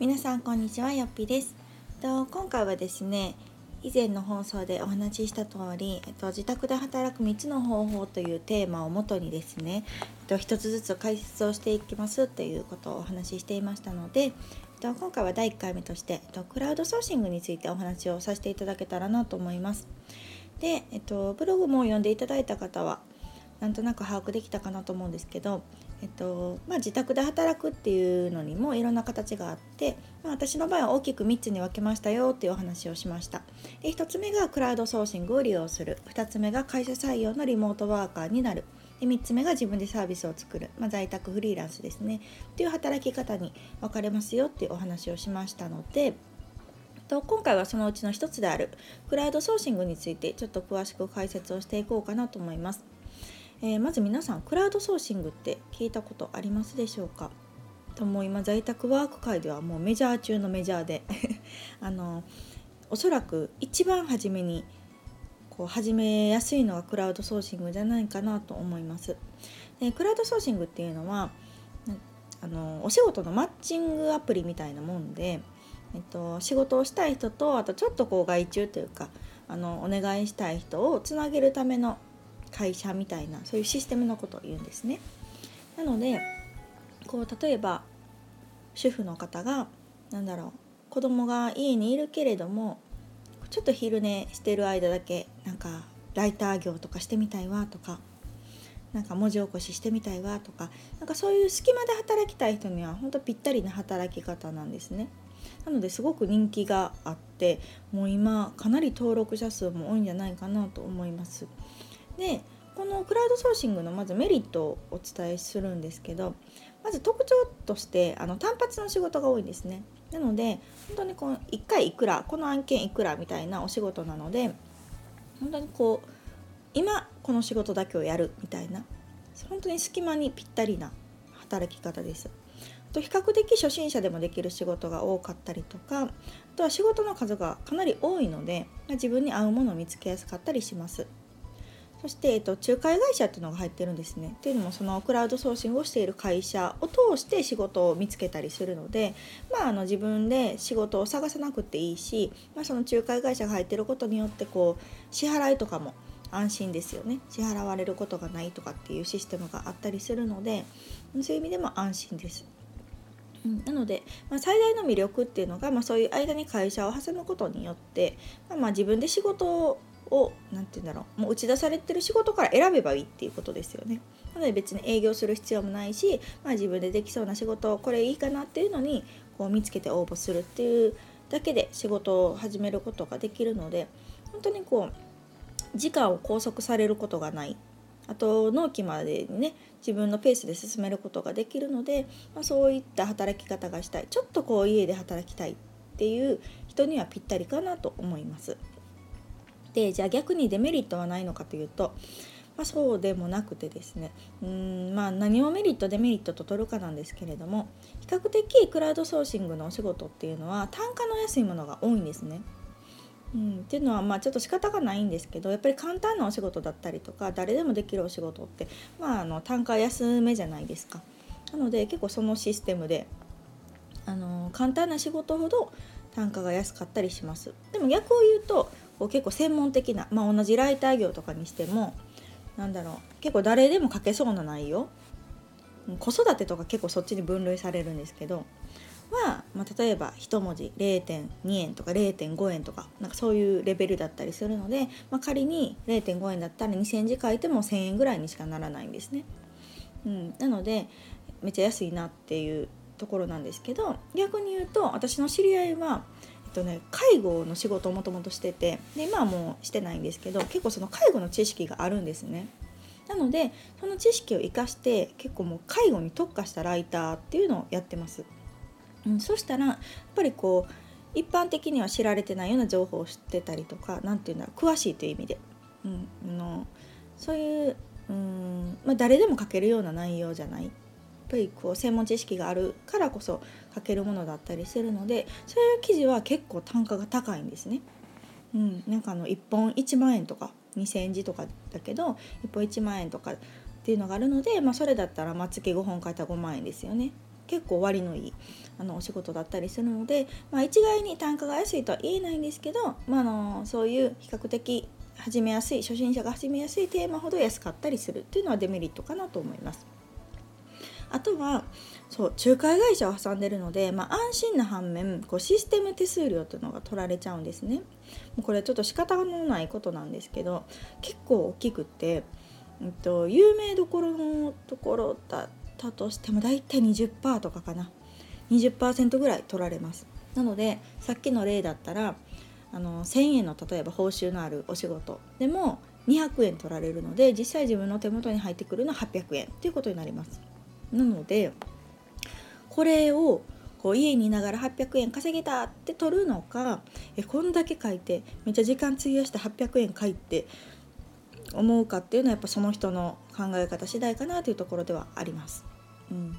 皆さんこんにちはよっぴですと今回はですね以前の放送でお話しした通り、えっと、自宅で働く3つの方法というテーマをもとにですね、えっと、1つずつ解説をしていきますということをお話ししていましたので、えっと、今回は第1回目として、えっと、クラウドソーシングについてお話をさせていただけたらなと思います。で、えっと、ブログも読んでいただいた方はなんとなく把握できたかなと思うんですけど、えっとまあ、自宅で働くっていうのにもいろんな形があって、まあ、私の場合は大きく3つに分けましたよっていうお話をしました。で1つ目がクラウドソーシングを利用する。2つ目が会社採用のリモートワーカーになる。で3つ目が自分でサービスを作る、まあ、在宅フリーランスですね。っていう働き方に分かれますよっていうお話をしましたのでと今回はそのうちの1つであるクラウドソーシングについてちょっと詳しく解説をしていこうかなと思います。えー、まず皆さんクラウドソーシングって聞いたことありますでしょうか？とも今在宅ワーク界ではもうメジャー中のメジャーで。あのおそらく一番初めにこう始めやすいのがクラウドソーシングじゃないかなと思います。でクラウドソーシングっていうのはあのお仕事のマッチングアプリみたいなもんで、えっと、仕事をしたい人とあとちょっとこう外注というかあのお願いしたい人をつなげるための会社みたいなそういうシステムのことを言うんですね。なのでこう例えば主婦の方が何だろう子供が家にいるけれどもちょっと昼寝してる間だけなんかライター業とかしてみたいわとかなんか文字起こししてみたいわとかなんかそういう隙間で働きたい人には本当ぴったりな働き方なんですね。なのですごく人気があってもう今かなり登録者数も多いんじゃないかなと思います。でこのクラウドソーシングのまずメリットをお伝えするんですけどまず特徴としてあの単発の仕事が多いんですねなので本当にこの1回いくらこの案件いくらみたいなお仕事なので本当にこう今この仕事だけをやるみたいな本当に隙間にぴったりな働き方です。あと比較的初心者でもできる仕事が多かったりとかあとは仕事の数がかなり多いので自分に合うものを見つけやすかったりします。そして、えっと、仲介会社っていうのが入ってるんですね。っていうのもそのクラウドソーシングをしている会社を通して仕事を見つけたりするので、まあ、あの自分で仕事を探さなくていいし、まあ、その仲介会社が入ってることによってこう支払いとかも安心ですよね支払われることがないとかっていうシステムがあったりするのでそういう意味でも安心です。うん、なので、まあ、最大の魅力っていうのが、まあ、そういう間に会社を挟むことによって、まあ、まあ自分で仕事をを何て言うんだろうもう打ち出されてる仕事から選べばいいっていうことですよね。なので別に営業する必要もないし、まあ、自分でできそうな仕事これいいかなっていうのにこう見つけて応募するっていうだけで仕事を始めることができるので本当にこう時間を拘束されることがないあと納期までにね自分のペースで進めることができるので、まあ、そういった働き方がしたいちょっとこう家で働きたいっていう人にはぴったりかなと思います。でじゃあ逆にデメリットはないのかというと、まあ、そうでもなくてですねうんまあ何をメリットデメリットと取るかなんですけれども比較的クラウドソーシングのお仕事っていうのは単価の安いものが多いんですね。うん、っていうのはまあちょっと仕方がないんですけどやっぱり簡単なお仕事だったりとか誰でもできるお仕事って、まあ、あの単価安めじゃないですか。なので結構そのシステムであの簡単な仕事ほど単価が安かったりします。でも逆を言うとこう結構専門的な、まあ、同じライター業とかにしてもなんだろう結構誰でも書けそうな内容子育てとか結構そっちに分類されるんですけどは、まあ、例えば1文字0.2円とか0.5円とかなんかそういうレベルだったりするので、まあ、仮に0.5円だったら2,000字書いても1,000円ぐらいにしかならないんですね。うん、なのでめっちゃ安いなっていうところなんですけど逆に言うと私の知り合いはとね、介護の仕事をもともとしててで今はもうしてないんですけど結構その介護の知識があるんですね。なのでその知識を生かして結構もう介護に特化したライターっていうのをやってます。うん、そしたらやっぱりこう一般的には知られてないような情報を知ってたりとか何て言うんだろう詳しいという意味で、うん、のそういう、うんまあ、誰でも書けるような内容じゃないぱりこう専門知識があるからこそ書けるものだったりするのでそういう記事は結構単価が高いんですね。うん、なんかあの1本1万円とか2,000字とかだけど1本1万円とかっていうのがあるので、まあ、それだったらまあ月5本書いたら5万円ですよね。結構割のいいあのお仕事だったりするので、まあ、一概に単価が安いとは言えないんですけど、まあ、あのそういう比較的始めやすい初心者が始めやすいテーマほど安かったりするっていうのはデメリットかなと思います。あとはそう仲介会社を挟んでるので、まあ、安心な反面こうシステム手数料というのが取られちゃうんですね。もうこれちょっと仕方のないことなんですけど結構大きくって、えっと、有名どころのところだったとしても大体20%とかかな20%ぐらい取られます。なのでさっきの例だったらあの1,000円の例えば報酬のあるお仕事でも200円取られるので実際自分の手元に入ってくるのは800円ということになります。なのでこれをこう家にいながら800円稼げたって取るのかえこんだけ書いてめっちゃ時間費やして800円書いて思うかっていうのはやっぱその人の考え方次第かなというところではあります。うん、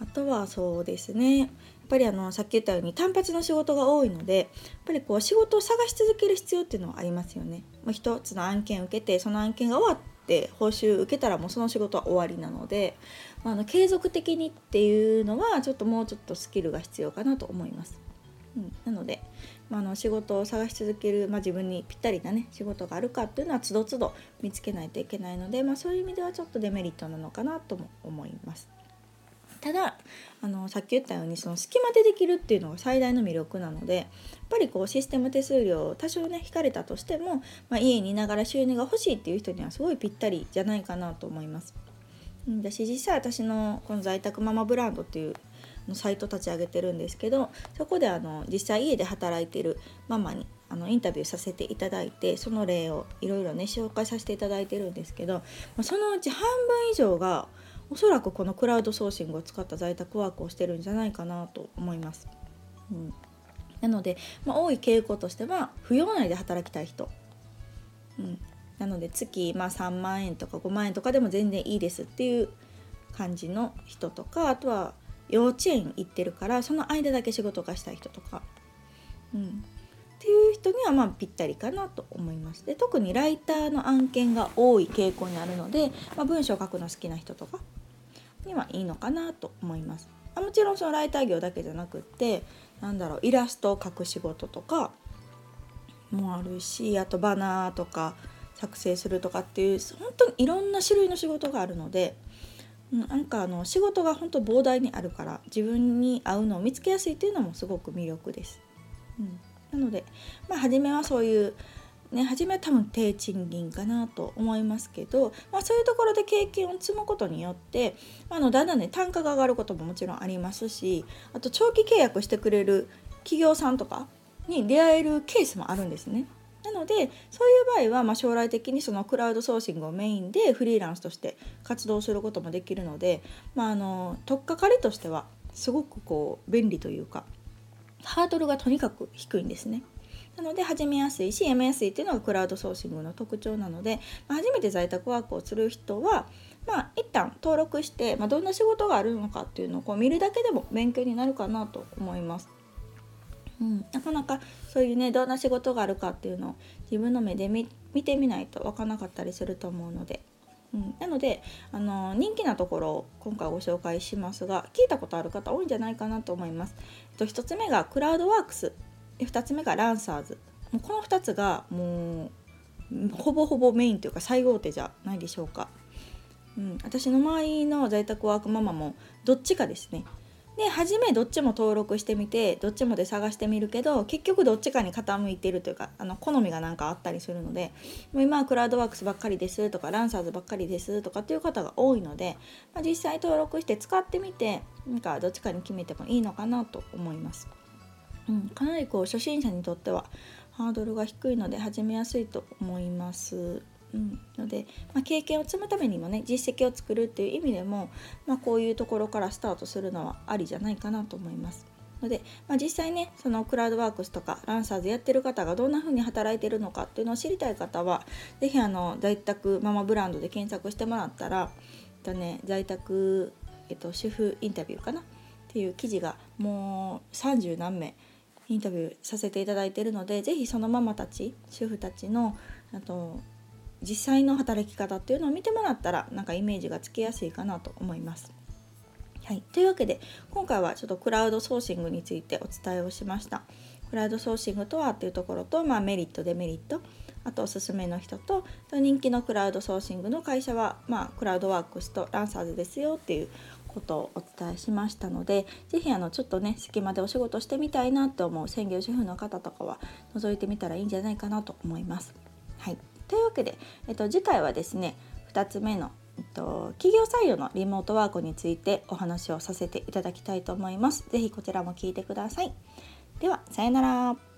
あとはそうですねやっぱりあのさっき言ったように単発の仕事が多いのでやっぱりこう仕事を探し続ける必要っていうのはありますよね。まあ、一つの案件を受けてその案件が終わって報酬受けたらもうその仕事は終わりなので、まあ、あの継続的にっていうのはちょっともうちょっとスキルが必要かなと思います。うん、なので、まあ、の仕事を探し続ける、まあ、自分にぴったりなね仕事があるかっていうのはつどつど見つけないといけないので、まあ、そういう意味ではちょっとデメリットなのかなとも思います。ただあのさっき言ったようにその隙間でできるっていうのが最大の魅力なのでやっぱりこうシステム手数料多少ね引かれたとしても、まあ、家にいながら収入が欲しいっていう人にはすごいぴったりじゃないかなと思います。私実際私のこの在宅ママブランドっていうのサイト立ち上げてるんですけどそこであの実際家で働いてるママにあのインタビューさせていただいてその例をいろいろね紹介させていただいてるんですけどそのうち半分以上がおそらくこのクラウドソーシングを使った在宅ワークをしてるんじゃないかなと思います。うん、なので、まあ、多い傾向としては扶養内で働きたい人、うん、なので月、まあ、3万円とか5万円とかでも全然いいですっていう感じの人とかあとは幼稚園行ってるからその間だけ仕事がしたい人とか、うん、っていう人にはまあぴったりかなと思います。で特にライターの案件が多い傾向にあるので、まあ、文章を書くの好きな人とか。にはいいのかなと思います。あもちろんそのライター業だけじゃなくってなんだろうイラストを描く仕事とかもあるしあとバナーとか作成するとかっていう本当にいろんな種類の仕事があるのでなんかあの仕事が本当膨大にあるから自分に合うのを見つけやすいっていうのもすごく魅力です。うん、なのでまあ初めはそういうね、初めは多分低賃金かなと思いますけど、まあ、そういうところで経験を積むことによってあのだんだんね単価が上がることももちろんありますしあと長期契約してくれる企業さんとかに出会えるケースもあるんですね。なのでそういう場合は、まあ、将来的にそのクラウドソーシングをメインでフリーランスとして活動することもできるので、まあ、あの取っかかりとしてはすごくこう便利というかハードルがとにかく低いんですね。なので始めやすいしやめやすいっていうのがクラウドソーシングの特徴なので、まあ、初めて在宅ワークをする人はまあ一旦登録して、まあ、どんな仕事があるのかっていうのをこう見るだけでも勉強になるかなと思います。うん、なかなかそういうねどんな仕事があるかっていうのを自分の目で見てみないと分からなかったりすると思うので、うん、なのであの人気なところを今回ご紹介しますが聞いたことある方多いんじゃないかなと思います。と1つ目がクラウドワークス2つ目がランサーズ。もうこの2つがもうほぼほぼメインというか最大手じゃないでしょうか、うん、私の周りの在宅ワークママもどっちかですね。で初めどっちも登録してみてどっちもで探してみるけど結局どっちかに傾いてるというかあの好みが何かあったりするのでもう今はクラウドワークスばっかりですとかランサーズばっかりですとかっていう方が多いので、まあ、実際登録して使ってみてなんかどっちかに決めてもいいのかなと思います。うん、かなりこう初心者にとってはハードルが低いので始めやすいと思います。うん、ので、まあ、経験を積むためにもね実績を作るっていう意味でも、まあ、こういうところからスタートするのはありじゃないかなと思います。ので、まあ、実際ねそのクラウドワークスとかランサーズやってる方がどんな風に働いてるのかっていうのを知りたい方は是非あの在宅ママブランドで検索してもらったら、えっとね、在宅、えっと、主婦インタビューかなっていう記事がもう30何名インタビューさせていただいているので是非そのママたち主婦たちのあと実際の働き方っていうのを見てもらったらなんかイメージがつきやすいかなと思います。はい、というわけで今回はちょっとクラウドソーシングについてお伝えをしました。クラウドソーシングとはっていうところと、まあ、メリットデメリットあとおすすめの人と人気のクラウドソーシングの会社は、まあ、クラウドワークスとランサーズですよっていうことをお伝えしましたので是非あのちょっとね隙間でお仕事してみたいなって思う専業主婦の方とかは覗いてみたらいいんじゃないかなと思います。はい、というわけで、えっと、次回はですね2つ目の、えっと、企業採用のリモートワークについてお話をさせていただきたいと思います。是非こちらも聞いてください。ではさようなら。